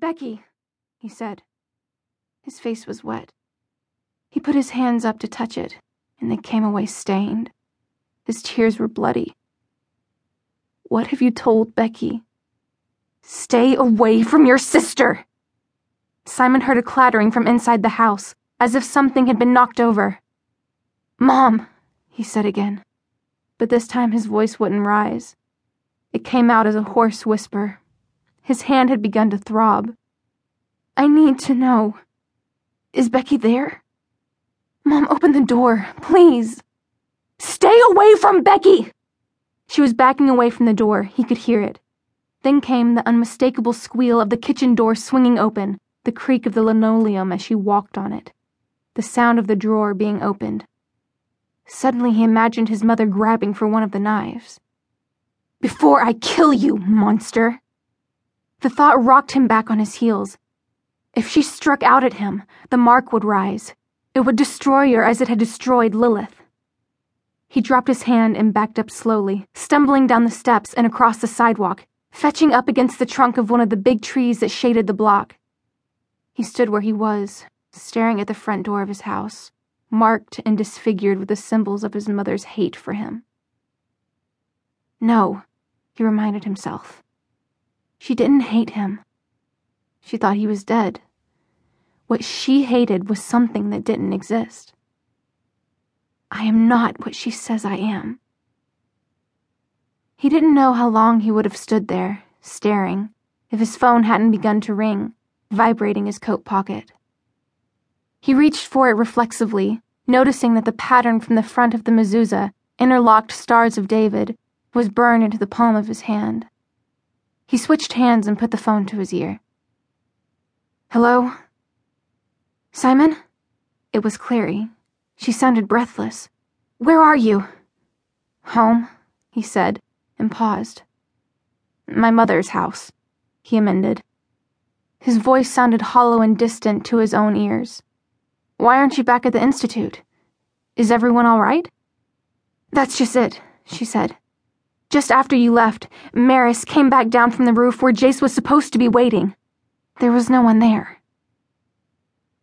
Becky, he said. His face was wet. He put his hands up to touch it, and they came away stained. His tears were bloody. What have you told Becky? Stay away from your sister! Simon heard a clattering from inside the house, as if something had been knocked over. Mom, he said again. But this time his voice wouldn't rise. It came out as a hoarse whisper. His hand had begun to throb. I need to know. Is Becky there? Mom, open the door, please. Stay away from Becky! She was backing away from the door. He could hear it. Then came the unmistakable squeal of the kitchen door swinging open, the creak of the linoleum as she walked on it, the sound of the drawer being opened. Suddenly he imagined his mother grabbing for one of the knives. Before I kill you, monster! The thought rocked him back on his heels. If she struck out at him, the mark would rise. It would destroy her as it had destroyed Lilith. He dropped his hand and backed up slowly, stumbling down the steps and across the sidewalk, fetching up against the trunk of one of the big trees that shaded the block. He stood where he was, staring at the front door of his house, marked and disfigured with the symbols of his mother's hate for him. No, he reminded himself. She didn't hate him. She thought he was dead. What she hated was something that didn't exist. I am not what she says I am. He didn't know how long he would have stood there, staring, if his phone hadn't begun to ring, vibrating his coat pocket. He reached for it reflexively, noticing that the pattern from the front of the mezuzah, interlocked stars of David, was burned into the palm of his hand. He switched hands and put the phone to his ear. Hello? Simon? It was Clary. She sounded breathless. Where are you? Home, he said, and paused. My mother's house, he amended. His voice sounded hollow and distant to his own ears. Why aren't you back at the Institute? Is everyone all right? That's just it, she said. Just after you left, Maryse came back down from the roof where Jace was supposed to be waiting. There was no one there.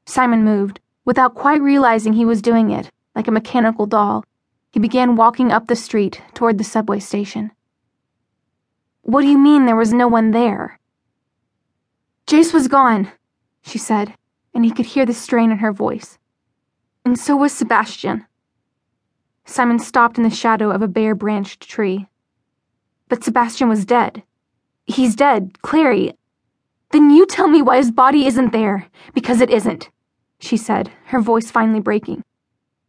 Simon moved, without quite realizing he was doing it, like a mechanical doll. He began walking up the street toward the subway station. What do you mean there was no one there? Jace was gone, she said, and he could hear the strain in her voice. And so was Sebastian. Simon stopped in the shadow of a bare branched tree. But Sebastian was dead. He's dead, Clary. Then you tell me why his body isn't there, because it isn't, she said, her voice finally breaking.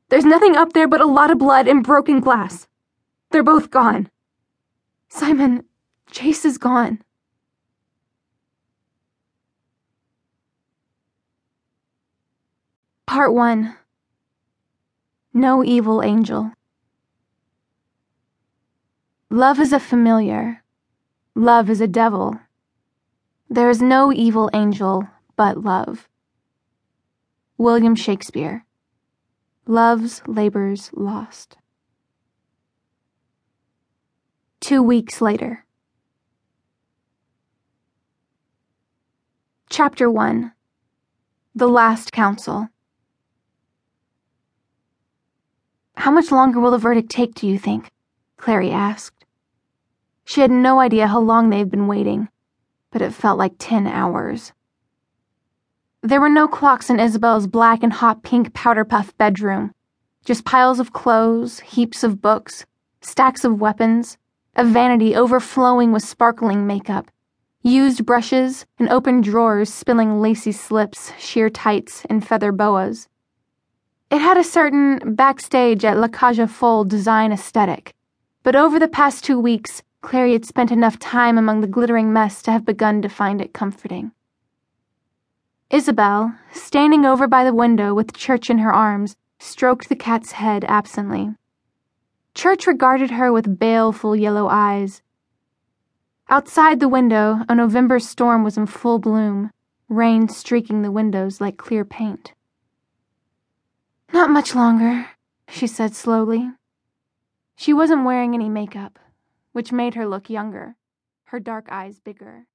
There's nothing up there but a lot of blood and broken glass. They're both gone. Simon, Jace is gone. Part 1 No Evil Angel. Love is a familiar. Love is a devil. There is no evil angel but love. William Shakespeare. Love's Labors Lost. Two weeks later. Chapter 1 The Last Council. How much longer will the verdict take, do you think? Clary asked. She had no idea how long they had been waiting but it felt like ten hours. There were no clocks in Isabelle's black and hot pink powder puff bedroom, just piles of clothes, heaps of books, stacks of weapons, a vanity overflowing with sparkling makeup, used brushes, and open drawers spilling lacy slips, sheer tights, and feather boas. It had a certain backstage at La Cage aux Folles design aesthetic, but over the past two weeks, Clary had spent enough time among the glittering mess to have begun to find it comforting. Isabelle, standing over by the window with Church in her arms, stroked the cat's head absently. Church regarded her with baleful yellow eyes. Outside the window, a November storm was in full bloom, rain streaking the windows like clear paint. Not much longer, she said slowly. She wasn't wearing any makeup which made her look younger, her dark eyes bigger.